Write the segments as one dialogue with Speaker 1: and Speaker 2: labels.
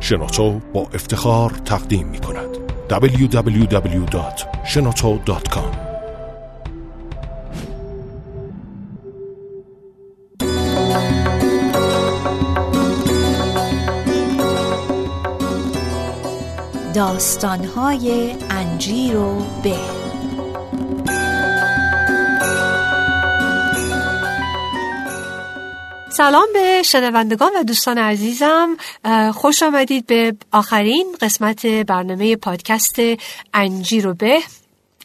Speaker 1: شنوتو با افتخار تقدیم می کند. www.shenoto.com
Speaker 2: داستانهای انجیر و به
Speaker 3: سلام به شنوندگان و دوستان عزیزم. خوش آمدید به آخرین قسمت برنامه پادکست انجیر و به.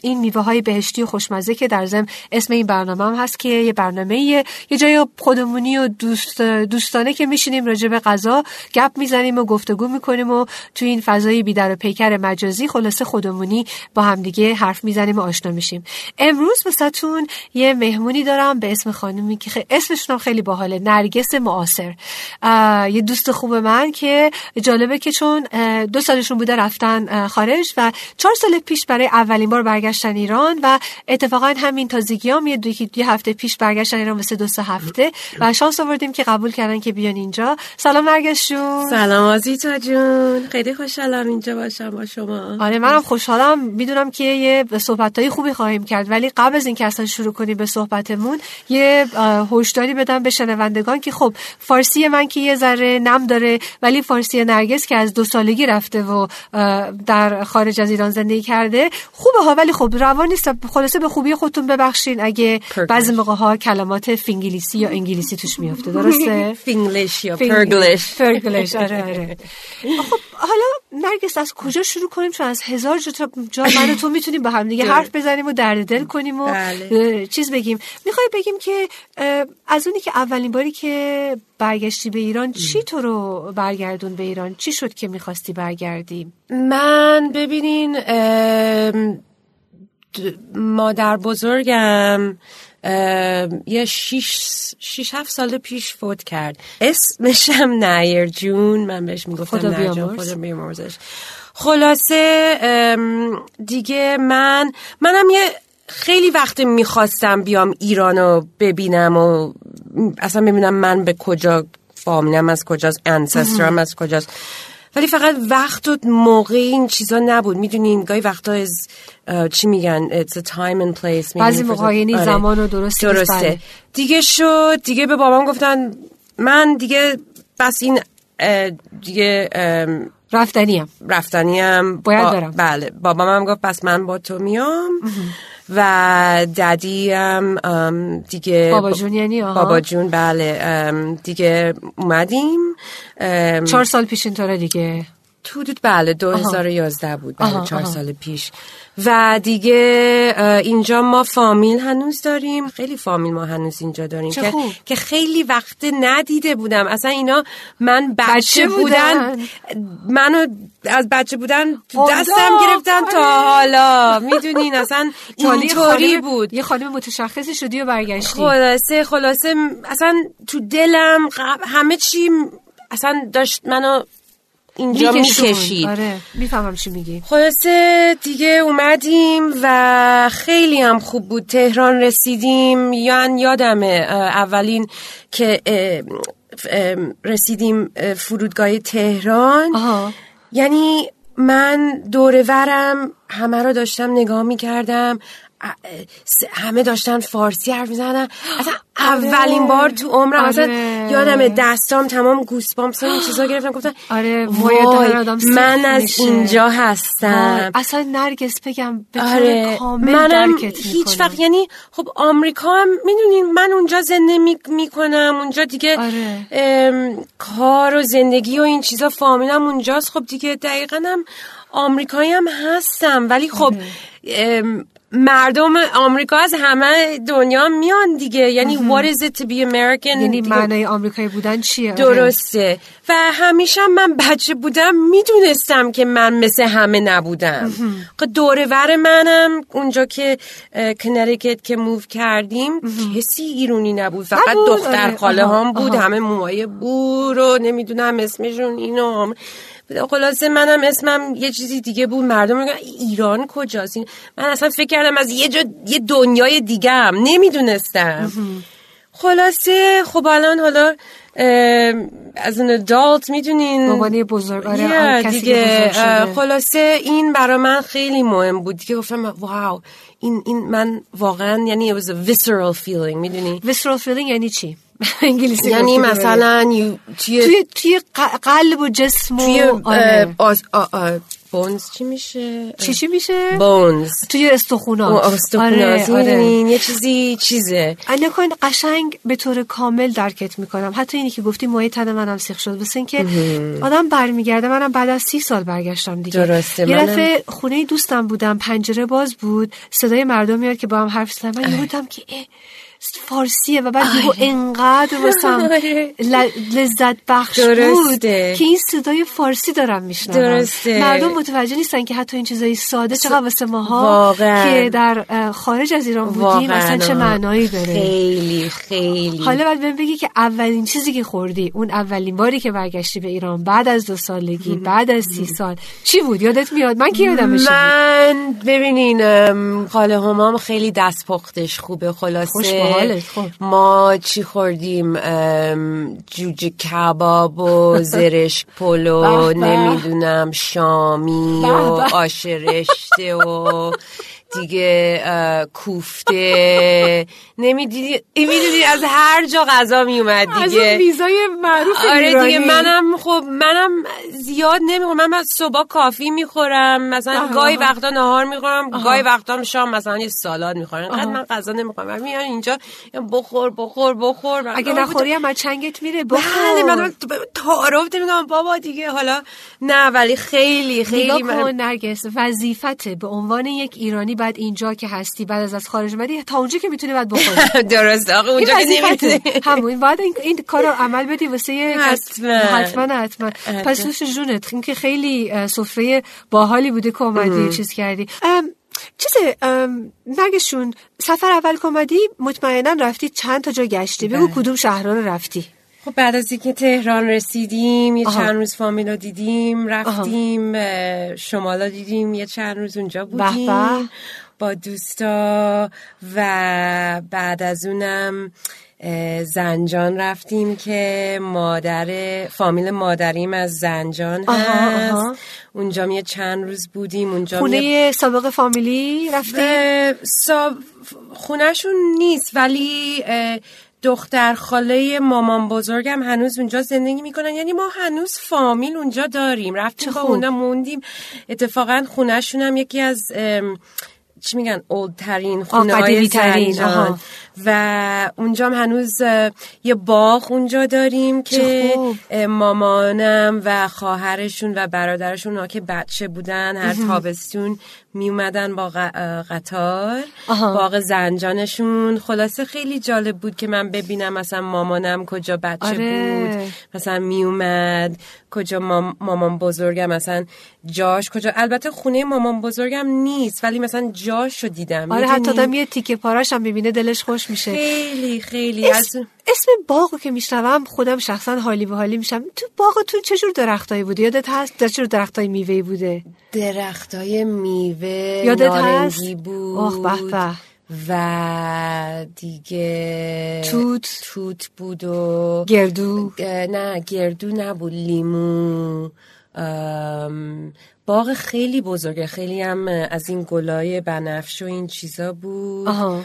Speaker 3: این میوه های بهشتی و خوشمزه که در ضمن اسم این برنامه هم هست که یه برنامه یه جای خودمونی و دوست دوستانه که میشینیم راجع به غذا گپ می‌زنیم و گفتگو می‌کنیم و تو این فضای بیدر و پیکر مجازی خلاصه خودمونی با همدیگه حرف می‌زنیم و آشنا میشیم. امروز واسهتون یه مهمونی دارم به اسم خانمی که اسمشون خیلی باحاله نرگس معاصر. یه دوست خوب من که جالبه که چون دو سالشون بوده رفتن خارج و چهار سال پیش برای اولین بار برگشت برگشتن ایران و اتفاقا همین تازگی هم یه, یه هفته پیش برگشتن ایران مثل دو سه هفته و شانس آوردیم که قبول کردن که بیان اینجا. سلام نرگس جون
Speaker 4: سلام آزیتا جون. خیلی خوشحالم اینجا باشم با شما.
Speaker 3: آره منم خوشحالم. می‌دونم که یه صحبت خوبی خواهیم کرد ولی قبل از اینکه اصلا شروع کنیم به صحبتمون یه هشداری بدم به شنوندگان که خب فارسی من که یه ذره نم داره ولی فارسی نرگس که از دو سالگی رفته و در خارج از ایران زندگی کرده خوبه ها ولی خب خب روان نیست. خلاصه به خوبی خودتون ببخشین. اگه بعضی موقع ها کلمات فینگلیسی یا انگلیسی توش میافته. درسته؟
Speaker 4: فینگلیش یا پرگلیش.
Speaker 3: پرگلیش. آره آره. خب حالا نرگس از کجا شروع کنیم؟ چون از هزار جا, جا من تو می‌تونیم با هم دیگه حرف بزنیم و درد دل کنیم و بله. چیز بگیم. می‌خوای بگیم که از اونی که اولین باری که برگشتی به ایران چی تو رو برگردون به ایران؟ چی شد که می‌خواستی برگردی؟
Speaker 4: من ببینین مادر بزرگم یه شیش, شیش هفت سال پیش فوت کرد. اسمشم نیر جون. من بهش می‌گفتم
Speaker 3: خدا
Speaker 4: بیامرزش. خلاصه دیگه من منم یه خیلی وقت می‌خواستم بیام ایران رو ببینم و اصلا ببینم من به کجا فامیلم از کجاست انسسترم از کجاست. ولی فقط وقت و موقع این چیزا نبود. می‌دونین گاهی وقتا از چی میگن؟ It's a time and place.
Speaker 3: بعضی موقع یعنی آره. زمان و درست
Speaker 4: درسته. بله. دیگه شد. دیگه به بابام گفتن من دیگه بس این دیگه
Speaker 3: رفتنیم.
Speaker 4: رفتنیم.
Speaker 3: باید برم.
Speaker 4: بله. بابام هم گفت پس من با تو میام. و ددی هم دیگه
Speaker 3: بابا جون یعنی
Speaker 4: بابا جون بله. دیگه اومدیم.
Speaker 3: چهار سال پیش اینطوره دیگه.
Speaker 4: حدود بله 2011 بود بله چهار سال پیش. و دیگه اینجا ما فامیل هنوز داریم. خیلی فامیل ما هنوز اینجا داریم
Speaker 3: که,
Speaker 4: که خیلی وقت ندیده بودم. اصلا اینا من بچه, بودن. منو از بچه بودن دستم گرفتن تا حالا. می‌دونین اصلا اینطوری بود.
Speaker 3: یه خانم متشخصی شدی و برگشتی.
Speaker 4: خلاصه خلاصه اصلا تو دلم همه چی اصلا داشت منو اینجا می‌کشید.
Speaker 3: آره می‌فهمم چی میگی.
Speaker 4: خلاصه دیگه اومدیم و خیلی هم خوب بود. تهران رسیدیم. یعنی یادمه اولین که رسیدیم فرودگاه تهران.
Speaker 3: آها.
Speaker 4: یعنی من دورورم همه رو داشتم نگاه می‌کردم. همه داشتن فارسی حرف می‌زنن اصلا آره. اولین بار تو عمرم آره. اصلا یادم دستام تمام گوسپام این چیزا گرفتم گفتن
Speaker 3: آره
Speaker 4: من از اینجا هستم
Speaker 3: اصلا نرگس بگم به
Speaker 4: آره.
Speaker 3: کامل
Speaker 4: منم هیچ وقت یعنی خب آمریکا هم می‌دونین من اونجا زنده می‌کنم اونجا دیگه
Speaker 3: آره.
Speaker 4: کار و زندگی و این چیزا فامیلم اونجاست خب دیگه دقیقا هم آمریکایی هم هستم ولی خب آره. مردم آمریکا از همه دنیا میان دیگه. یعنی what is it to be American
Speaker 3: یعنی معنای آمریکایی بودن چیه.
Speaker 4: درسته. و همیشه من بچه بودم می‌دونستم که من مثل همه نبودم. خب دورور منم اونجا که کنریکت که موو کردیم کسی ایرونی نبود. فقط دختر آره. خاله هم بود همه موهای بور و نمی‌دونم اسمشون اینو هم. خلاصه منم اسمم یه چیزی دیگه بود مردم میگن ایران کجاست؟ من اصلا فکر کردم از یه جا یه دنیای دیگه هم نمی‌دونستم. خلاصه خب الان حالا از اون ادالت می‌دونین؟
Speaker 3: یه بزرگ آره که
Speaker 4: دیگه
Speaker 3: بزرگ
Speaker 4: خلاصه این برا من خیلی مهم بود دیگه گفتم واو این این من واقعا یعنی it was a visceral feeling. می‌دونی؟
Speaker 3: Visceral feeling یعنی چی؟ انگلیسی
Speaker 4: یعنی مثلا توی
Speaker 3: توی قلب و جسم و آره.
Speaker 4: بونز چی میشه
Speaker 3: چی چی میشه
Speaker 4: بونز
Speaker 3: توی استخونا
Speaker 4: استخونات می‌دونین یه چیزی چیزه
Speaker 3: انا کن قشنگ به طور کامل درکت می‌کنم حتی اینی که گفتی موی تن منم سیخ شد واسه اینکه آدم برمیگرده منم بعد از سی سال برگشتم دیگه
Speaker 4: درسته،
Speaker 3: یه دفعه خونه دوستم بودم پنجره باز بود صدای مردم میاد که با هم حرف زدن من یه بودم که اه، فارسیه و بعد یهو انقدر واسم
Speaker 4: آره.
Speaker 3: لذت بخش بود. که این صدای فارسی دارم میشنوم.
Speaker 4: درسته.
Speaker 3: مردم متوجه نیستن که حتی این چیزای ساده چقدر واسه ماها
Speaker 4: واقعاً.
Speaker 3: که در خارج از ایران بودیم
Speaker 4: واقعا
Speaker 3: اصلا چه معنایی داره؟
Speaker 4: خیلی خیلی.
Speaker 3: حالا باید بهم بگی که اولین چیزی که خوردی اون اولین باری که برگشتی به ایران بعد از دو سالگی بعد از سی سال چی بود؟ یادت میاد؟ من که یادمش بود.
Speaker 4: من ببینین خاله همام خیلی دست پختش خوبه خلاصه.
Speaker 3: خب.
Speaker 4: ما چی خوردیم جوجه کباب و زرشک پلو. نمی‌دونم شامی و. آش رشته و دیگه کوفته. نمی‌دیدی؟ می‌دونی از هر جا غذا میومد
Speaker 3: از
Speaker 4: دیگه.
Speaker 3: اون ویزای معروف
Speaker 4: آره
Speaker 3: ایرانی.
Speaker 4: دیگه منم خب منم زیاد نمی‌خورم. من از صبح کافی می‌خورم. مثلا. گاهی وقتا نهار می‌خورم گاهی وقتا شام مثلا یه سالاد می‌خورم. اینقدر من غذا نمی‌خورم. من میان اینجا بخور بخور بخور.
Speaker 3: اگه نخوری هم از چنگت میره بخور.
Speaker 4: بله من تعارف نمیگم بابا دیگه حالا نه ولی خیلی خیلی من
Speaker 3: نرگس وظیفته. به عنوان یک ایرانی بعد اینجا که هستی بعد از از خارج اومدی تا اونجا که می‌تونی بعد بخوری
Speaker 4: درسته آقا اونجا که نمی‌تونی.
Speaker 3: همون باید این, این کار رو عمل بدی واسه
Speaker 4: حتما.
Speaker 3: حتما حتما. پس نوش جونت این که خیلی سفره باحالی بوده که اومدی چیز کردی. ام، چیز ام، نرگسشون سفر اول که اومدی مطمئنا رفتی چند تا جا گشتی. بگو کدوم شهرها رو رفتی.
Speaker 4: خب بعد از اینکه تهران رسیدیم یه
Speaker 3: آها.
Speaker 4: چند روز فامیل رو دیدیم رفتیم اه، شمالا دیدیم یه چند روز اونجا بودیم. با دوستا و بعد از اونم زنجان رفتیم که مادر فامیل مادریم از زنجان
Speaker 3: آها،
Speaker 4: هست
Speaker 3: آها.
Speaker 4: اونجا یه چند روز بودیم اونجا
Speaker 3: خونه سابق فامیلی رفتی
Speaker 4: اه، ساب... خونهشون نیست ولی دختر خاله مامان بزرگم هنوز اونجا زندگی می‌کنن. یعنی ما هنوز فامیل اونجا داریم. رفتیم با. اونا موندیم. اتفاقا خونهشون هم یکی از چی میگن اولدترین خونه های. و اونجا هم هنوز یه باغ اونجا داریم که مامانم و خواهرشون و برادرشون اونا که بچه بودن هر تابستون می اومدن با قطار. باغ زنجانشون خلاصه خیلی جالب بود که من ببینم مثلا مامانم کجا بچه
Speaker 3: آره.
Speaker 4: بود مثلا می اومد کجا مام- مامان بزرگم مثلا جاش کجا البته خونه مامان بزرگم نیست ولی مثلا جاشو دیدم
Speaker 3: آره حتی؟ آدم یه تیکه پاراش هم ببینه دلش خوش میشه.
Speaker 4: خیلی خیلی. از
Speaker 3: اسم, باغو که میشنوم خودم شخصا حالی به حالی میشم. تو باغتون چه جور درختایی بوده؟ یادت هست؟ در چه جور درختای میوه‌ای بوده؟
Speaker 4: درختای میوه
Speaker 3: یادت هست؟
Speaker 4: بود
Speaker 3: آخ، به به.
Speaker 4: و دیگه
Speaker 3: توت.
Speaker 4: توت بود و
Speaker 3: گردو.
Speaker 4: نه گردو نبود لیمو. باغ خیلی بزرگه. خیلی هم از این گلای بنفش و این چیزا بود.
Speaker 3: آها.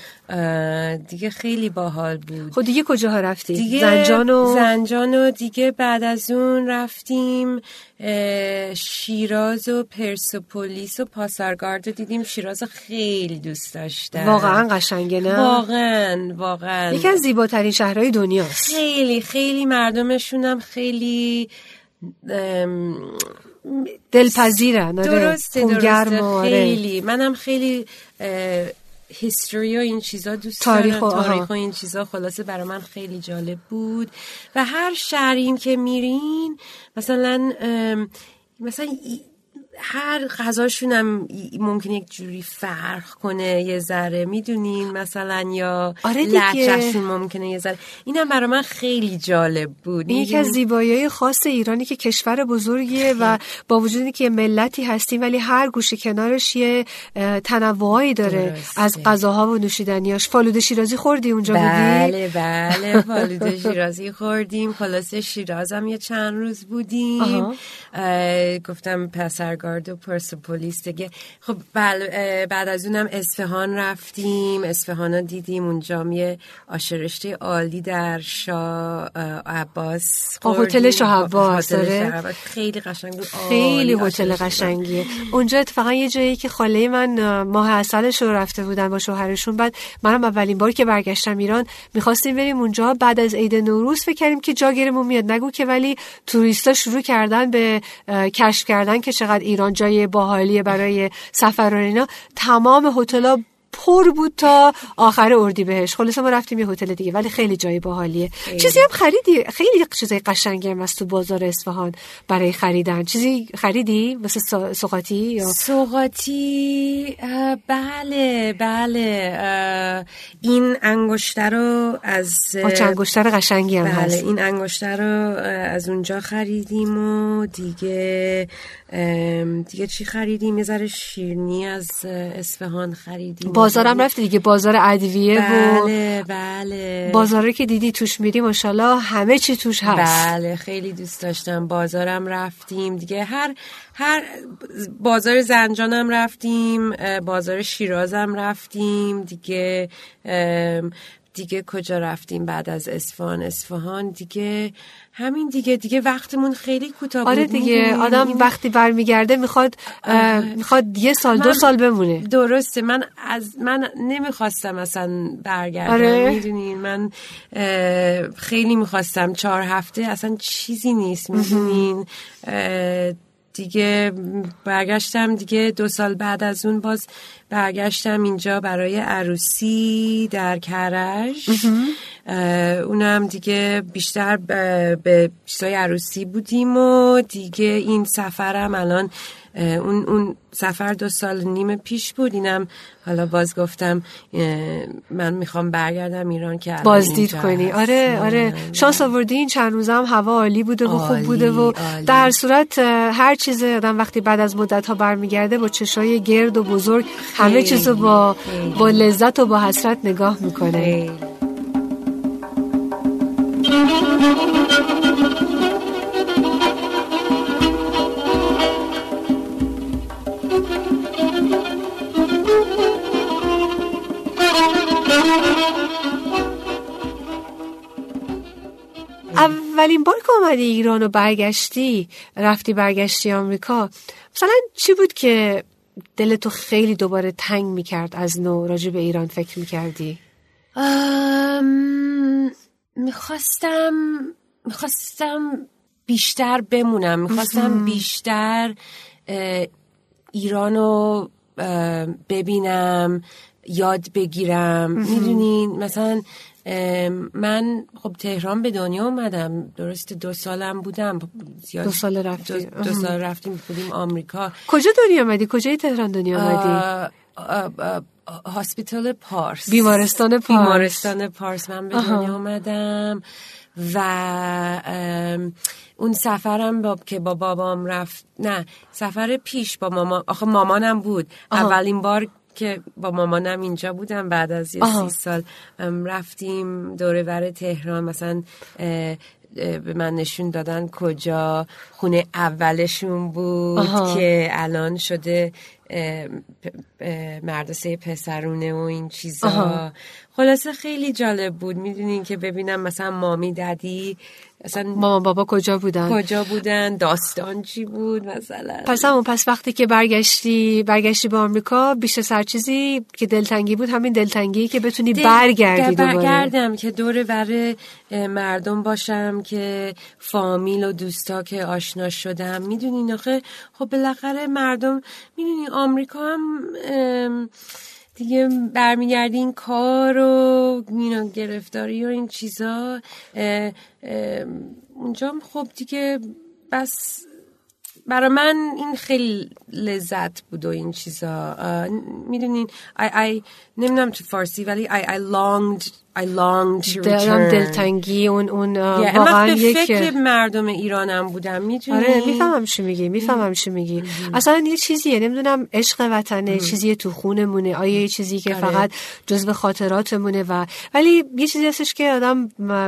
Speaker 4: دیگه خیلی باحال بود.
Speaker 3: خب دیگه کجاها رفتی؟
Speaker 4: دیگه
Speaker 3: زنجان و
Speaker 4: زنجان و دیگه بعد از اون رفتیم شیراز و پرسپولیس و پاسارگارد رو دیدیم. شیراز خیلی دوست داشتم.
Speaker 3: واقعا قشنگه نه؟
Speaker 4: واقعا واقعا.
Speaker 3: یکی از زیباترین شهرهای دنیاست.
Speaker 4: خیلی خیلی مردمشون هم خیلی
Speaker 3: دلپذیرن آره.
Speaker 4: درسته درسته
Speaker 3: آره.
Speaker 4: خیلی منم خیلی هیستوری و این چیزا دوست
Speaker 3: تاریخ و-.
Speaker 4: تاریخ و این چیزا خلاصه برای من خیلی جالب بود و هر شهریم که میرین مثلا مثلا هر غذاشون هم ممکن یک جوری فرق کنه یه ذره می‌دونین؟ مثلا یا
Speaker 3: آره دیگه.
Speaker 4: لهجهشون ممکنه یه ذره. اینم برای من خیلی جالب بود.
Speaker 3: این یکی از؟ زیبایی خاص ایرانی که کشور بزرگیه و با وجود اینکه یه ملتی هستیم ولی هر گوشه کنارش یه تنوعی داره
Speaker 4: درسته.
Speaker 3: از غذاها و نوشیدنیاش فالوده شیرازی خوردی اونجا بودی؟
Speaker 4: بله بله. فالوده شیرازی خوردیم. خلاصه شیرازم یه چند روز بودیم.
Speaker 3: آها.
Speaker 4: اه، پسرگارد و پرسپولیس دیگه خب بل- بعد از اونم اصفهان رفتیم اصفهان رو دیدیم اونجا یه آشرشته عالی در شاه اه، عباس خوردیم.
Speaker 3: هتل شاه عباس،
Speaker 4: هتل
Speaker 3: آره.
Speaker 4: شاه عباس. خیلی قشنگ بود
Speaker 3: خیلی هتل. قشنگیه اونجا اتفاقا یه جایی که خاله من اه، ماه اصلش رو رفته بودن با شوهرشون بعد منم اولین بار که برگشتم ایران می‌خواستیم بریم اونجا بعد از عید نوروز فکر کردیم که جا گیرمون میاد نگو که ولی توریستا شروع کردن به کشف کردن که چقدر ایران جای باحالیه برای سفر و اینا تمام هتل‌ها پر بود تا آخر اردی بهش. خلاصه ما رفتیم یه هتل دیگه ولی خیلی جای باحالیه. چیزی هم خریدی؟ خیلی چیزای قشنگی هم از تو بازار اصفهان برای خریدن. چیزی خریدی؟ مثل سوغاتی یا
Speaker 4: سوغاتی اه، بله بله. این انگشتر رو از
Speaker 3: انگشتر قشنگی هم
Speaker 4: بله
Speaker 3: هست.
Speaker 4: این انگشتر رو از اونجا خریدیم و دیگه دیگه چی خریدیم؟ یه ذره شیرنی از اصفهان خریدیم.
Speaker 3: بازارم رفتی دیگه بازار ادویه و
Speaker 4: بله. بله
Speaker 3: بازاره که دیدی توش میری ماشاءالله همه چی توش هست.
Speaker 4: بله خیلی دوست داشتم بازارم رفتیم. دیگه هر هر بازار زنجانم رفتیم بازار شیرازم رفتیم. دیگه دیگه کجا رفتیم بعد از اصفهان؟ اصفهان دیگه همین دیگه دیگه وقتمون خیلی کوتاه بود.
Speaker 3: آره دیگه؟ آدم وقتی برمیگرده می‌خواد اه، می‌خواد یه سال دو سال بمونه.
Speaker 4: درسته من از من نمی‌خواستم اصلا برگردم
Speaker 3: آره.
Speaker 4: می‌دونین من خیلی می‌خواستم. چهار هفته اصلا چیزی نیست می‌دونین؟ دیگه برگشتم دیگه دو سال بعد از اون باز برگشتم اینجا برای عروسی در کرج. اونم دیگه بیشتر به چیزای عروسی بودیم و دیگه این سفرم الان اون اون سفر دو سال نیم پیش بود. اینم حالا باز گفتم من می‌خوام برگردم ایران که
Speaker 3: بازدید کنی.
Speaker 4: هستم.
Speaker 3: آره آره. شانس آوردی. این چند روزه هم هوا عالی بوده و خوب بوده و. در صورت هر چیز آدم وقتی بعد از مدت ها برمیگرده با چشای گرد و بزرگ همه چیزو با. با لذت و با حسرت نگاه می‌کنه. اولین بار که اومدی ایران و برگشتی رفتی برگشتی آمریکا مثلا چی بود که دلتو خیلی دوباره تنگ می‌کرد از نو راجع به ایران فکر می‌کردی؟
Speaker 4: ام، می‌خواستم می‌خواستم بیشتر بمونم می‌خواستم بیشتر ایرانو ببینم یاد بگیرم. می‌دونین مثلا من خب تهران به دنیا اومدم. درست دو سالم بودم. زیاد-
Speaker 3: دو سال رفتی.
Speaker 4: دو, دو سال رفتیم بودیم آمریکا.
Speaker 3: کجا دنیا آمدی کجای تهران دنیا آمدی
Speaker 4: هاسپیتال پارس.
Speaker 3: بیمارستان پارس.
Speaker 4: بیمارستان پارس. من به. دنیا آمدم و اون سفرم با که با بابام رفت نه سفر پیش با مامان آخه مامانم بود.
Speaker 3: آها.
Speaker 4: اولین بار که با مامانم اینجا بودم بعد از یه
Speaker 3: آها.
Speaker 4: سی سال رفتیم دوره ور تهران مثلا به من نشون دادن کجا خونه اولشون بود
Speaker 3: آها.
Speaker 4: که الان شده مدرسه پسرونه و این چیزا
Speaker 3: آها.
Speaker 4: خلاصه خیلی جالب بود می‌دونین که ببینم مثلا مامی ددی اصلا
Speaker 3: مامان بابا کجا بودن؟
Speaker 4: کجا بودن؟ داستان چی بود مثلا؟
Speaker 3: پس همون پس وقتی که برگشتی برگشتی به آمریکا بیشتر سر چیزی که دلتنگی بود همین دلتنگی که بتونی
Speaker 4: دل-
Speaker 3: برگردی دوباره.
Speaker 4: برگردم که دور ور اه، مردم باشم که فامیل و دوستا که آشنا شدم. می‌دونین آخه؟ خب بالاخره مردم می‌دونین آمریکا هم ام، دیگه برمیگردی این کار و مینا گرفتاری و این چیزا. اه، ام، اونجا خب دیگه بس برای من این خیلی لذت بود و این چیزا. می‌دونین I, I نمی‌دونم تو فارسی ولی I, I longed I longed to return.
Speaker 3: دلتنگی اون اون
Speaker 4: yeah,
Speaker 3: واقعا
Speaker 4: به
Speaker 3: یک
Speaker 4: فکر مردم ایرانم بودم می‌دونی؟
Speaker 3: آره می‌فهمم چی میگی می‌فهمم چی میگی. اصلا یه چیزیه نمی‌دونم عشق وطنه چیزی تو خونمونه آیا یه چیزی که
Speaker 4: آره.
Speaker 3: فقط جزو خاطراتمونه و ولی یه چیزی هستش که آدم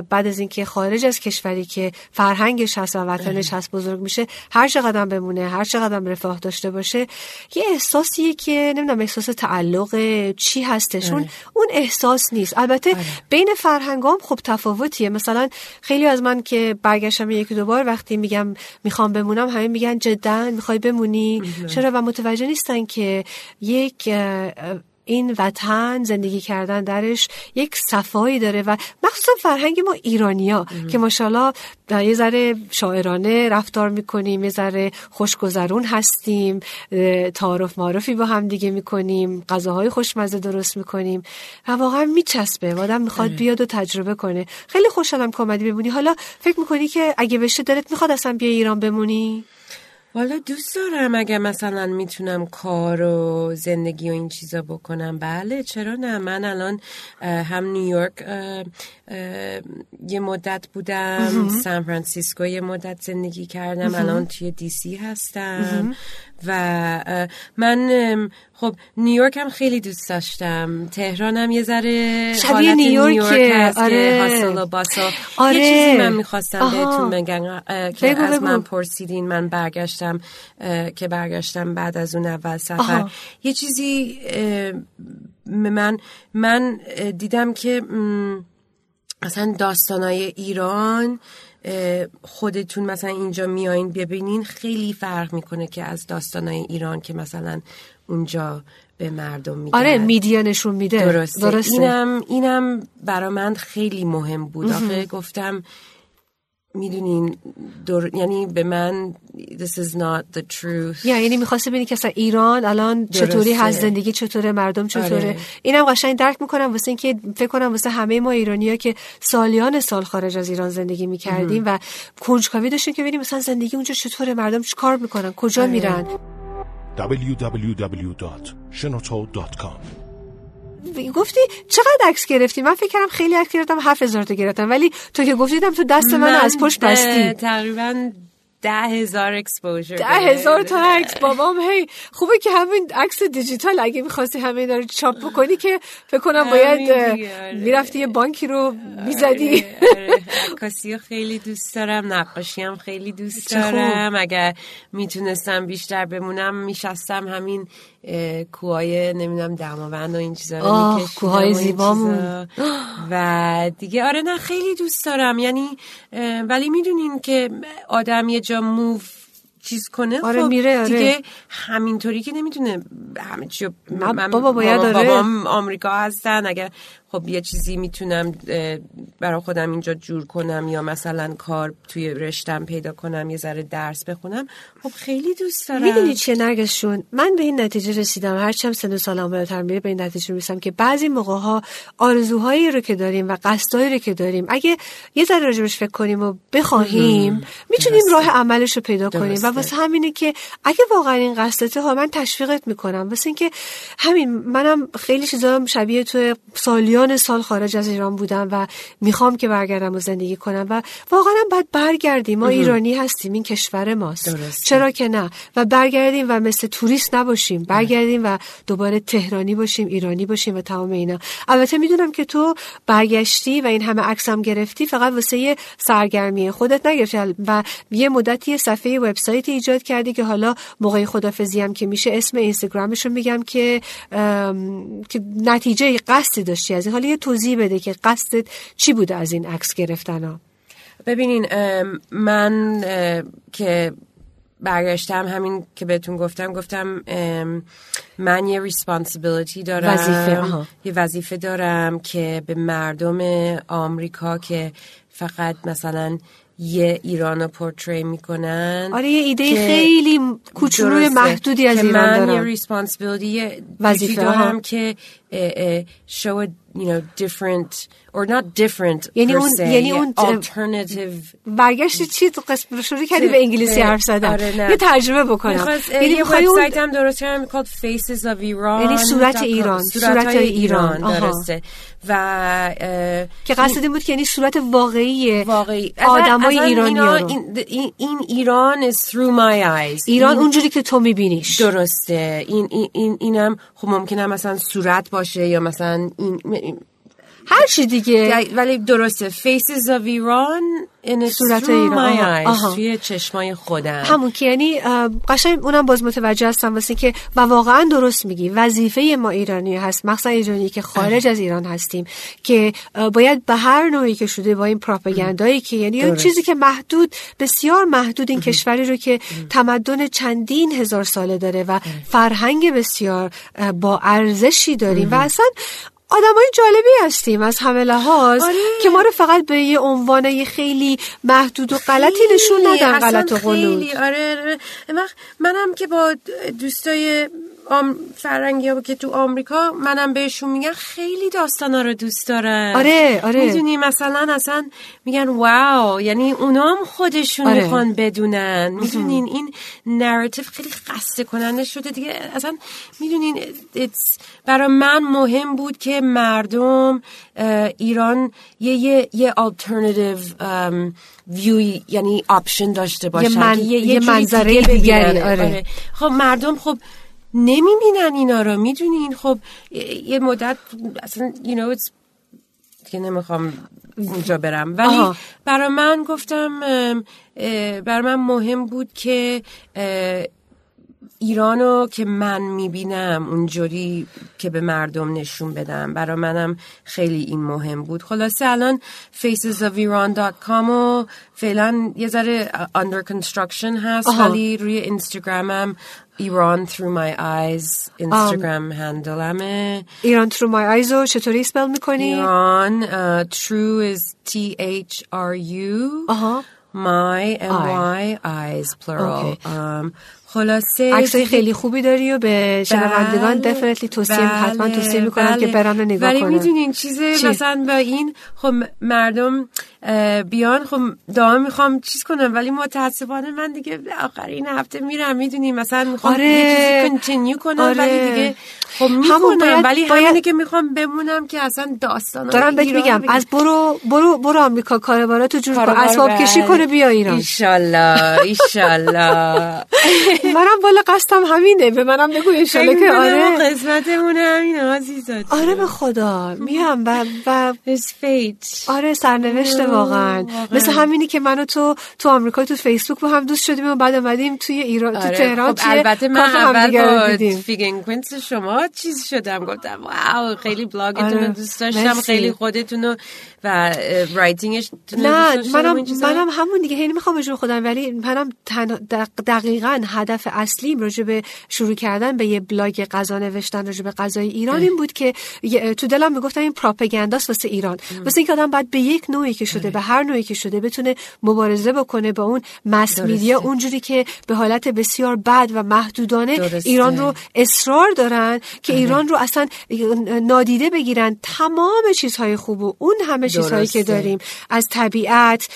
Speaker 3: بعد از اینکه خارج از کشوری که فرهنگش هست و وطنش هست بزرگ میشه هر چقدر بمونه هر چقدر رفاه داشته باشه یه احساسیه که نمی‌دونم احساس تعلق چی هستش اون اون احساس نیست. البته بین فرهنگام خب تفاوتیه. مثلا خیلی از من که برگشتم یکی دو بار وقتی میگم می‌خوام بمونم همه میگن جدا می‌خوای بمونی. چرا؟ و متوجه نیستن که یک این وطن زندگی کردن درش یک صفایی داره و مخصوصا فرهنگ ما ایرانیا که ماشاءالله یه ذره شاعرانه رفتار می‌کنیم یه ذره خوشگذرون هستیم تعارف معرفی با هم دیگه می‌کنیم غذاهای خوشمزه درست می‌کنیم و واقعا میچسبه. و آدم می‌خواد بیاد و تجربه کنه. خیلی خوشحالم که اومدی بمونی. حالا فکر می‌کنی که اگه بشه دلت می‌خواد اصلا بیا ایران بمونی؟
Speaker 4: والا دوست دارم اگه مثلا می‌تونم کار و زندگی و این چیزا بکنم. بله چرا نه؟ من الان هم نیویورک یه مدت بودم. سان فرانسیسکو یه مدت زندگی کردم. الان توی دی سی هستم. و من خب نیویورک هم خیلی دوست داشتم تهرانم یه ذره
Speaker 3: شبیه
Speaker 4: حالت
Speaker 3: نیویورکه.
Speaker 4: هست
Speaker 3: آره.
Speaker 4: که و باسل
Speaker 3: آره.
Speaker 4: یه چیزی من می‌خواستم
Speaker 3: آها.
Speaker 4: بهتون بگم که
Speaker 3: بگو،
Speaker 4: از. من پرسیدین من برگشتم که برگشتم بعد از اون اول سفر
Speaker 3: آها.
Speaker 4: یه چیزی من من دیدم که مثلا داستانای ایران خودتون مثلا اینجا میایین ببینین خیلی فرق می‌کنه که از داستانای ایران که مثلا اونجا به مردم میگن
Speaker 3: آره میدیا نشون میده
Speaker 4: درسته.
Speaker 3: درسته.
Speaker 4: اینم اینم برا من خیلی مهم بود آخه گفتم می‌دونین در... یعنی به من this is not the truth
Speaker 3: یا یعنی می‌خواسته ببینی که اصلا ایران الان چطوری. هست زندگی چطوره مردم چطوره
Speaker 4: آره.
Speaker 3: اینم قشنگ درک می‌کنم واسه اینکه فکر کنم واسه همه ما ایرانیا که سالیان سال خارج از ایران زندگی می‌کردیم و کنجکاوی داشتیم که ببینیم مثلا زندگی اونجا چطوره مردم چیکار می‌کنن کجا
Speaker 4: آره.
Speaker 3: میرن
Speaker 1: www.shenoto.com
Speaker 3: گفتی چقدر عکس گرفتی؟ من فکر کردم خیلی عکس گرفتم 7000 تا گرفتم. ولی تو که گفتی دیدم تو دست من از پشت بستی.
Speaker 4: تقریبا ده هزار اکسپوژر
Speaker 3: ده هزار تا عکس بابام هی خوبه که همین عکس دیجیتال اگه می‌خواستی همه اینا رو چاپ بکنی که فکر کنم باید
Speaker 4: آره.
Speaker 3: می‌رفتی یه بانکی رو می‌زدی
Speaker 4: آره، عکاسی خیلی دوست دارم نقاشی هم خیلی دوست. دارم اگر می‌تونستم بیشتر بمونم میشستم همین کوهای نمی‌دونم دماوند و این چیزا رو می‌کشیدم این
Speaker 3: زیبامون.
Speaker 4: و دیگه آره نه خیلی دوست دارم یعنی ولی می‌دونین که آدم یه موو چیز کنه
Speaker 3: آره،
Speaker 4: خب
Speaker 3: میره، آره.
Speaker 4: دیگه همینطوری که نمی‌تونه همه چی من-
Speaker 3: بابا، باید
Speaker 4: بابا-
Speaker 3: آره.
Speaker 4: بابام آمریکا هستن اگر خب یه چیزی می‌تونم برای خودم اینجا جور کنم یا مثلا کار توی رشتم پیدا کنم یه ذره درس بخونم خب خیلی دوست دارم.
Speaker 3: می‌دونی چیه نرگسشون من به این نتیجه رسیدم. هرچند سن و سالم بالاتر میره به این نتیجه می‌رسم که بعضی موقع ها آرزوهایی رو که داریم و قصدایی رو که داریم اگه یه ذره راجبش فکر کنیم و بخواهیم می‌تونیم راه عملش رو پیدا کنیم. و
Speaker 4: درسته.
Speaker 3: واسه همینه که اگه واقعا این قصدته ها من تشویقت می‌کنم. واسه اینکه همین منم خیلی چیزا شبیه تو سالیان سال خارج از ایران بودم و می‌خوام که برگردم و زندگی کنم و واقعا باید برگردیم. ما ایرانی هستیم این کشور ماست.
Speaker 4: درسته.
Speaker 3: چرا که نه؟ و برگردیم و مثل توریست نباشیم. برگردیم و دوباره تهرانی باشیم ایرانی باشیم و تمام اینا. البته می‌دونم که تو برگشتی و این همه عکسم گرفتی فقط واسه یه سرگرمی خودت نگرفتی. و یه مدتی صفحه وبسایتی ایجاد کردی که حالا موقع خدافزی هم که میشه اسم اینستاگرامش رو میگم که که نتیجه قصدی داشتی از حالا یه توضیح بده که قصدت چی بوده از این عکس گرفتن ها
Speaker 4: ببینین من که برگشتم همین که بهتون گفتم گفتم من یه ریسپانسیبیلیتی دارم
Speaker 3: وظیفه، آها.
Speaker 4: یه وظیفه دارم که به مردم آمریکا که فقط مثلا یه ایران رو پورتری می‌کنن
Speaker 3: آره یه ایده خیلی کوچولوی. محدودی از ایران
Speaker 4: من
Speaker 3: دارم
Speaker 4: یه ریسپانسیبیلیتی
Speaker 3: وظیفه،
Speaker 4: دارم. که اه، show a you know different or not different
Speaker 3: یعنی اون-
Speaker 4: se,
Speaker 3: یعنی اون-
Speaker 4: alternative
Speaker 3: برگشتی چی؟ تو قسم شروع کردی به انگلیسی حرف زدن.
Speaker 4: آره،.
Speaker 3: یه ترجمه بکنم. یعنی
Speaker 4: یه وبسایت هم درست کردم called Faces of Iran
Speaker 3: یعنی صورت ایران، صورت ایران.
Speaker 4: درسته. و
Speaker 3: که قصد این بود که یعنی صورت واقعی
Speaker 4: واقعی.
Speaker 3: آدمای ایرانی رو.
Speaker 4: این, ایران is through my eyes.
Speaker 3: ایران اونجوری که تو میبینیش.
Speaker 4: درسته. این این این اینم خب ممکنه مثلا صورت باشه یا مثلا این,
Speaker 3: هر چی دیگه.
Speaker 4: ولی درسته. Faces of Iran in it's
Speaker 3: صورت ایران.
Speaker 4: توی چشمای خودم.
Speaker 3: همون که یعنی قشنگ اونم باز متوجه هستم واسه که و واقعا درست میگی. وظیفه ما ایرانی هست. مخصوصا ایرانی که خارج از ایران هستیم که باید به هر نوعی که شده با این پراپاگاندایی که یعنی
Speaker 4: درست.
Speaker 3: چیزی که محدود بسیار محدود این کشوری رو که تمدن چندین هزار ساله داره و فرهنگ بسیار با ارزشی داریم. و اصلا آدمای جالبی هستیم از همه لحاظ
Speaker 4: آره.
Speaker 3: که ما رو فقط به یه عنوان خیلی محدود و غلطی نشون ندن غلط و
Speaker 4: خیلی آره آره. منم که با دوستای آم فرنگی ها که تو آمریکا منم بهشون میگن خیلی داستانا رو دوست دارن
Speaker 3: آره، آره.
Speaker 4: می‌دونی مثلا اصلا میگن wow یعنی اونام خودشون
Speaker 3: آره.
Speaker 4: می‌خوان بدونن می‌دونین این narrative خیلی خسته کننده شده دیگه اصلا می‌دونین برای من مهم بود که مردم ایران یه یه یه alternative ام، ویوی یعنی option داشته باشن
Speaker 3: من-
Speaker 4: که
Speaker 3: یه
Speaker 4: جوری
Speaker 3: منظره
Speaker 4: دیگه
Speaker 3: دیگری،
Speaker 4: ببینن.
Speaker 3: آره.
Speaker 4: خب مردم خب نمی‌بینن اینا رو می‌دونین خب یه مدت اصلا you know it's که نمی‌خوام اونجا برم ولی
Speaker 3: آها.
Speaker 4: برای من گفتم برای من مهم بود که ایرانو که من می‌بینم اونجوری که به مردم نشون بدم برای منم خیلی این مهم بود خلاصه الان facesofIran.com و فعلا یه ذره under construction هست. ولی روی اینستاگرامم ایران through my eyes اینستاگرام هندلمه
Speaker 3: ایران ترو مای آیز رو چطوری اسپل می‌کنی؟
Speaker 4: ایران uh, true is T H R U
Speaker 3: آها.
Speaker 4: my M Y eyes plural
Speaker 3: Okay.
Speaker 4: um, خلاصه
Speaker 3: عکسای خیلی خوبی داری و به شنوندگان
Speaker 4: بله،
Speaker 3: دفنتلی توصیه
Speaker 4: بله،
Speaker 3: حتما توصیه می‌کنم که
Speaker 4: بله.
Speaker 3: برن رو نگاه
Speaker 4: ولی می‌دونین چیز
Speaker 3: چی؟
Speaker 4: مثلا با این خب مردم بیان خب دائم می‌خوام چیز کنم ولی متاسفانه من دیگه آخر این هفته میرم می‌دونین مثلا می‌خوام
Speaker 3: آره.
Speaker 4: یه چیزی کنتینیو کنم
Speaker 3: آره.
Speaker 4: ولی دیگه خب می‌کنم
Speaker 3: باید-
Speaker 4: ولی
Speaker 3: باید-
Speaker 4: همینه که می‌خوام بمونم که اصلا داستان
Speaker 3: دارم بهت میگم از برو برو برو آمریکا کارباراتو جور کن اسباب کشی کنه بیا ایران
Speaker 4: ایشالله ایشالله
Speaker 3: منم بالا قصدم همینه به منم بگو انشالله که آره.
Speaker 4: قسمتمون همینه عزیزا
Speaker 3: آره به خدا. میام و, و آره سرنوشت واقعا. مثل همینی که من و تو تو آمریکا تو فیسبوک با هم دوست شدیم و بعد اومدیم توی ایران تو تهران
Speaker 4: خب البته من اول با queens شما چیز شدم گفتم wow خیلی بلاگتون
Speaker 3: آره.
Speaker 4: رو دوست داشتم. خیلی خودتون و writing ش
Speaker 3: نه منم منم همون دیگه هی می‌خوام یه جور خودم ولی منم دقیقا هدف اصلیم راجع به شروع کردن به یه بلاگ غذا نوشتن راجع به غذای ایران این بود که تو دلم می‌گفتم این پراپاگانداست واسه ایران. واسه اینکه آدم باید به یک نوعی که شده به هر نوعی که شده بتونه مبارزه بکنه با اون مس میدیا اونجوری که به حالت بسیار بد و محدودانه
Speaker 4: درسته.
Speaker 3: ایران رو اصرار دارن که ایران رو اصلا نادیده بگیرن. تمام چیزهای خوب و اون همه چیزهایی که. داریم. از طبیعت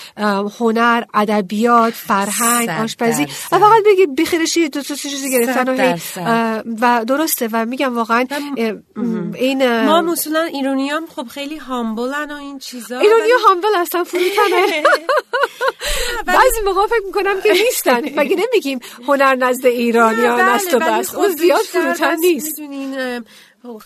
Speaker 3: هنر ادبیات فرهنگ آشپزی. و فقط بگی بیخیرشی دو تا چیزی گرفتن و هی و درسته و میگم واقعا این
Speaker 4: ما اصولا ایرانیام خب خیلی هامبلن و این چیزا.
Speaker 3: ایرانی ها هامبل هستن فروتنه. بعضی موقع فکر می‌کنم که نیستن. مگه نمیگیم هنر نزد ایران یا
Speaker 4: بله،
Speaker 3: نست و
Speaker 4: ولی
Speaker 3: بس.
Speaker 4: خب
Speaker 3: اون زیاد فروتن نیست.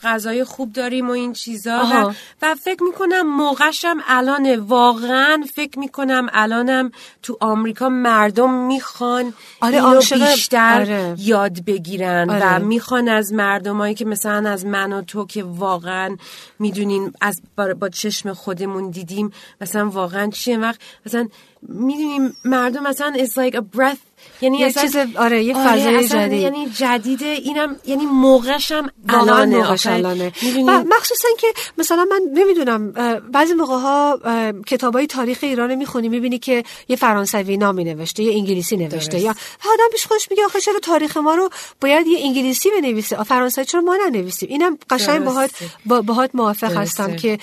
Speaker 4: غذای خوب داریم و این چیزا. و, و فکر می‌کنم موقعشم الانه واقعا فکر می‌کنم الانم تو آمریکا مردم می‌خوان
Speaker 3: آره،
Speaker 4: اینو
Speaker 3: عاشق-
Speaker 4: بیشتر
Speaker 3: آره.
Speaker 4: یاد بگیرن
Speaker 3: آره.
Speaker 4: و می‌خوان از مردمایی که مثلا از من و تو که واقعا می‌دونین از با, با چشم خودمون دیدیم مثلا واقعا چیه وقت مثلا می‌دونیم مردم مثلا it's like a breath یعنی
Speaker 3: یه چیز آره یه
Speaker 4: آره،
Speaker 3: فضای
Speaker 4: اصلا
Speaker 3: جدید
Speaker 4: یعنی جدیده اینم یعنی موقعش هم
Speaker 3: واقعا
Speaker 4: الانه
Speaker 3: موقعش
Speaker 4: آخه.
Speaker 3: الانه
Speaker 4: می‌دونی؟
Speaker 3: و مخصوصا که مثلا من نمی‌دونم بعضی موقع ها کتاب های تاریخ ایران می‌خونی می‌بینی که یه فرانسوی نامی نوشته یه انگلیسی نوشته
Speaker 4: درست.
Speaker 3: یا آدم پیش خودش میگه آخه چرا تاریخ ما رو باید یه انگلیسی بنویسه آ، فرانسوی چرا ما ننویسیم اینم قشنگ. باهات با- باهات موافق
Speaker 4: درسته.
Speaker 3: هستم که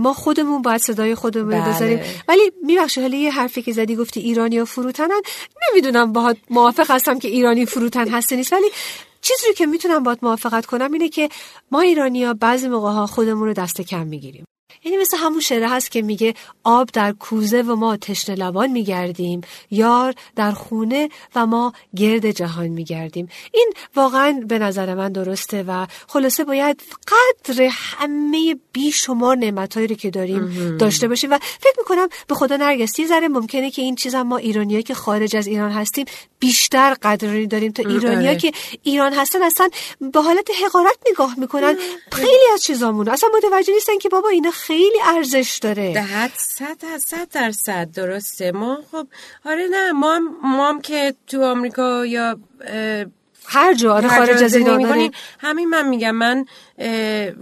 Speaker 3: ما خودمون باید صدای خودمون رو
Speaker 4: بله.
Speaker 3: بذاریم ولی میبخشی حالا یه حرفی که زدی گفتی ایرانی فروتنن. نمی‌دونم باهات موافق هستم که ایرانی فروتن هست نیست ولی چیزی که می‌تونم باهات موافقت کنم اینه که ما ایرانی ها بعضی موقع ها خودمون رو دست کم می‌گیریم. یعنی مثل همون شعره هست که میگه آب در کوزه و ما تشنه لبان میگردیم یار در خونه و ما گرد جهان میگردیم. این واقعا به نظر من درسته و خلاصه باید قدر همه بیشمار نعمتهایی رو که داریم داشته باشیم و فکر می‌کنم به خدا نرگس یه ذره ممکنه که این چیزا ما ایرانیایی که خارج از ایران هستیم بیشتر قدری داریم. تا ایرانیا. که ایران هستن اصلا به حالت حقارت نگاه می‌کنن. خیلی از چیزامون اصلا متوجه نیستن که بابا اینا خیلی ارزش داره.
Speaker 4: ده صد صد درصد. درسته. ما خب آره نه ما هم, ما هم که تو آمریکا یا
Speaker 3: هر جا آره خارج از ایران
Speaker 4: همین من میگم من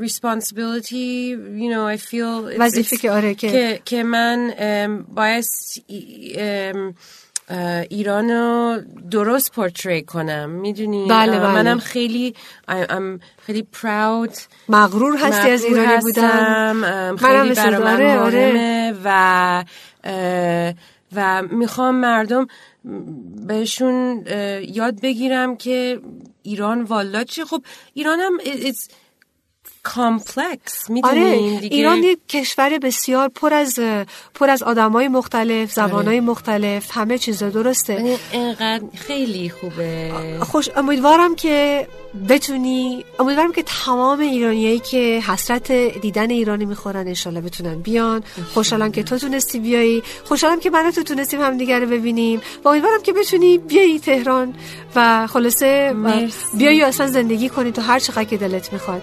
Speaker 4: responsibility you know I feel
Speaker 3: وظیفه که آره که-
Speaker 4: که, که من باید ایران رو درست پورتری کنم. می‌دونی؟
Speaker 3: بله، بله.
Speaker 4: منم خیلی I'm خیلی proud.
Speaker 3: مغرور هستی از ایرانی بودن؟
Speaker 4: هستم،
Speaker 3: منم
Speaker 4: خیلی برای من
Speaker 3: آره، آره.
Speaker 4: مهمه و و می‌خوام مردم بهشون یاد بگیرم که ایران والا چی؟ خب ایران هم it's complex
Speaker 3: آره
Speaker 4: دیگه؟
Speaker 3: ایران یک کشور بسیار پر از پر از آدمای مختلف زبانهای مختلف همه چیز درسته.
Speaker 4: یعنی اینقدر خیلی خوبه.
Speaker 3: خوش امیدوارم که بتونی امیدوارم که تمام ایرانیایی که حسرت دیدن ایرانی می‌خورن انشالله بتونن بیان. خوشحالم که تو تونستی بیایی. خوشحالم که من تو تونستیم همدیگه رو ببینیم. و امیدوارم که بتونی بیایی تهران. و خلاصه
Speaker 4: مرسی.
Speaker 3: بیایی اصلا زندگی کنی تو هر چقدر که دلت می‌خواد.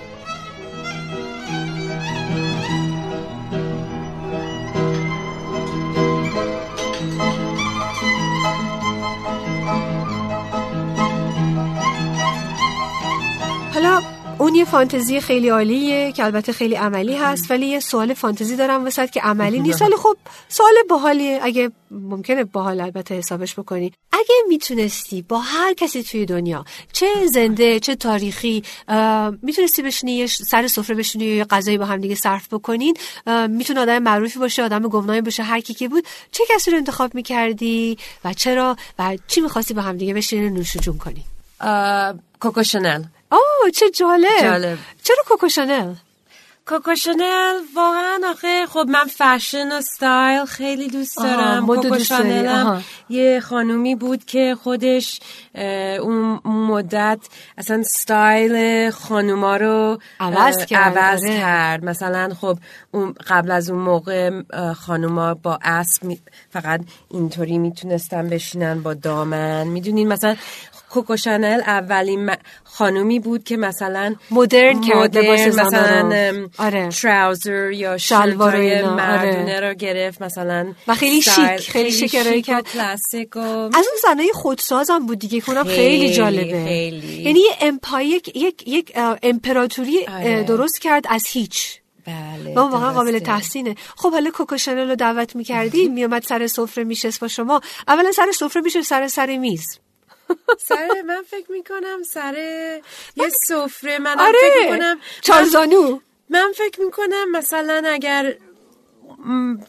Speaker 3: حالا اون یه فانتزی خیلی عالیه که البته خیلی عملی هست ولی یه سوال فانتزی دارم وسط که عملی نیست. ولی خب سوال باحالیه. اگه ممکنه باحال البته حسابش بکنی. اگه می‌تونستی با هر کسی توی دنیا چه زنده چه تاریخی می‌تونستی بشینی سر سفره بشینی یا یه غذایی با هم دیگه صرف بکنین می‌تونه آدم معروفی باشه آدم گمنامی باشه هر کی که بود. چه کسی رو انتخاب می‌کردی و چرا و چی می‌خواستی با هم دیگه بشینی نوش جون کنی؟
Speaker 4: Coco Chanel.
Speaker 3: اوه چه جالب
Speaker 4: جالب.
Speaker 3: چرا Coco Chanel
Speaker 4: Coco Chanel واقعا آخه خب من فشن و ستایل خیلی دوست دارم Coco
Speaker 3: دوست
Speaker 4: Chanel یه خانومی بود که خودش اون مدت اصلا ستایل خانوما رو
Speaker 3: عوض کرد،
Speaker 4: عوض
Speaker 3: آره.
Speaker 4: کرد مثلا خب اون قبل از اون موقع خانوما با اسب فقط اینطوری می‌تونستن بشینن با دامن می‌دونین مثلا کوکو شانل اولین خانومی بود که مثلا
Speaker 3: مدرن کرد.
Speaker 4: مثلا
Speaker 3: آره.
Speaker 4: تراوزر یا
Speaker 3: شلوار آره.
Speaker 4: مردونه رو گرفت مثلا
Speaker 3: و خیلی شیک، خیلی شیک ارائه کرد.
Speaker 4: کلاسیک و
Speaker 3: از اون زنای خودسازم بود دیگه که اونم خیلی,
Speaker 4: خیلی،
Speaker 3: جالبه
Speaker 4: خیلی.
Speaker 3: یعنی یه امپای یک یک, یک امپراتوری
Speaker 4: آره.
Speaker 3: درست کرد از هیچ
Speaker 4: بله
Speaker 3: واقعا قابل. تحسینه خب حالا کوکو شانل رو دعوت می‌کردی میومد سر سفره میشست با شما اولا سر سفره میشه سر سر میز
Speaker 4: سر من فکر می‌کنم سر یه سفره منم
Speaker 3: آره
Speaker 4: فکر می‌کنم
Speaker 3: چارزانو
Speaker 4: من فکر می‌کنم مثلا اگر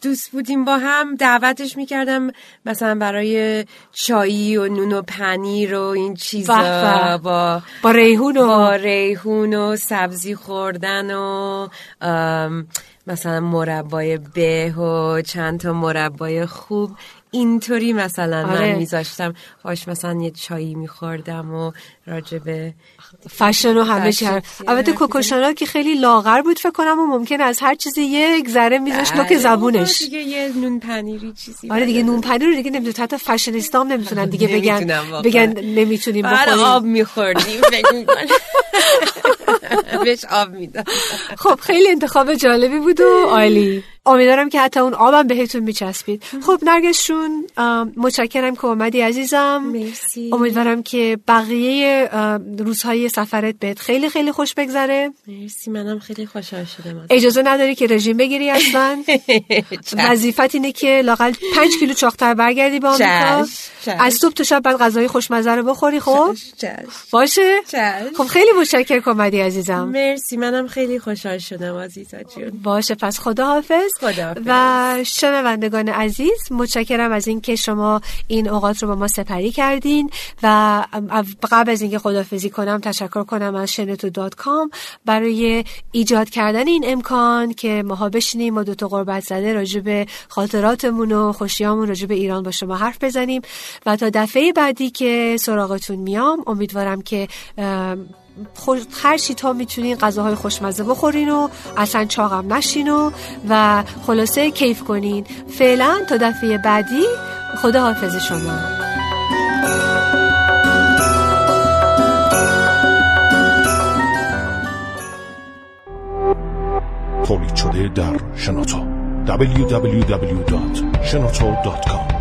Speaker 4: دوست بودیم با هم دعوتش می‌کردم مثلا برای چایی و نون و پنیر و این چیزا. با
Speaker 3: با ریحون و
Speaker 4: با ریحون و سبزی خوردن و مثلا مربای به و چند تا مربای خوب اینطوری مثلا
Speaker 3: آره.
Speaker 4: من میذاشتم باش مثلا یه چایی میخوردم و راجبه
Speaker 3: فشن و همه چی. البته کوکو شانل که خیلی لاغر بود فکر کنم و ممکن از هر چیزی یک ذره میذاش نوک
Speaker 4: بله،
Speaker 3: زبونش
Speaker 4: دیگه یه نون پنیری چیزی
Speaker 3: آره دیگه. نون پنیر رو دیگه نمی‌دونم حتی فشنیستا هم نمی‌تونن دیگه بگن. بگن نمی‌تونیم بخوریم
Speaker 4: آب میخوردیم بهش آب میدم.
Speaker 3: خب خیلی انتخاب جالبی بود و عالی. امیدوارم که حتی اون آبم بهتون میچسبید. خب نرگسشون متشکرم که اومدی عزیزم.
Speaker 4: مرسی.
Speaker 3: امیدوارم که بقیه روزهای سفرت بهت خیلی خیلی خوش بگذره.
Speaker 4: مرسی. منم خیلی خوشحال شدم. از
Speaker 3: اجازه نداری که رژیم بگیری اصلا. وظیفت اینه که لاقل پنج کیلو چاقتر برگردی به آمریکا. از صبح تا شب بعد غذای خوشمزه رو بخوری خب. باشه؟
Speaker 4: چشم.
Speaker 3: خب خیلی متشکر که اومدی عزیزم.
Speaker 4: مرسی. منم خیلی خوشحال شدم عزیزا جون.
Speaker 3: باشه پس خداحافظ.
Speaker 4: خداحافظ.
Speaker 3: و شنوندگان عزیز متشکرم از اینکه شما این اوقات رو با ما سپری کردین و قبل از اینکه خداحافظی کنم تشکر کنم از شنوتو دات کام برای ایجاد کردن این امکان که ماها بشینیم و دوتا قربت زده راجع به خاطراتمون و خوشیامون راجع به ایران با شما حرف بزنیم و تا دفعه بعدی که سراغتون میام امیدوارم که هر چی تا می‌تونین غذاهای خوشمزه بخورین و اصلا چاقم نشین و و خلاصه کیف کنین. فعلا تا دفعه بعدی خدا حافظ شما.
Speaker 1: تولید شده در شنوتو. www.shenoto.com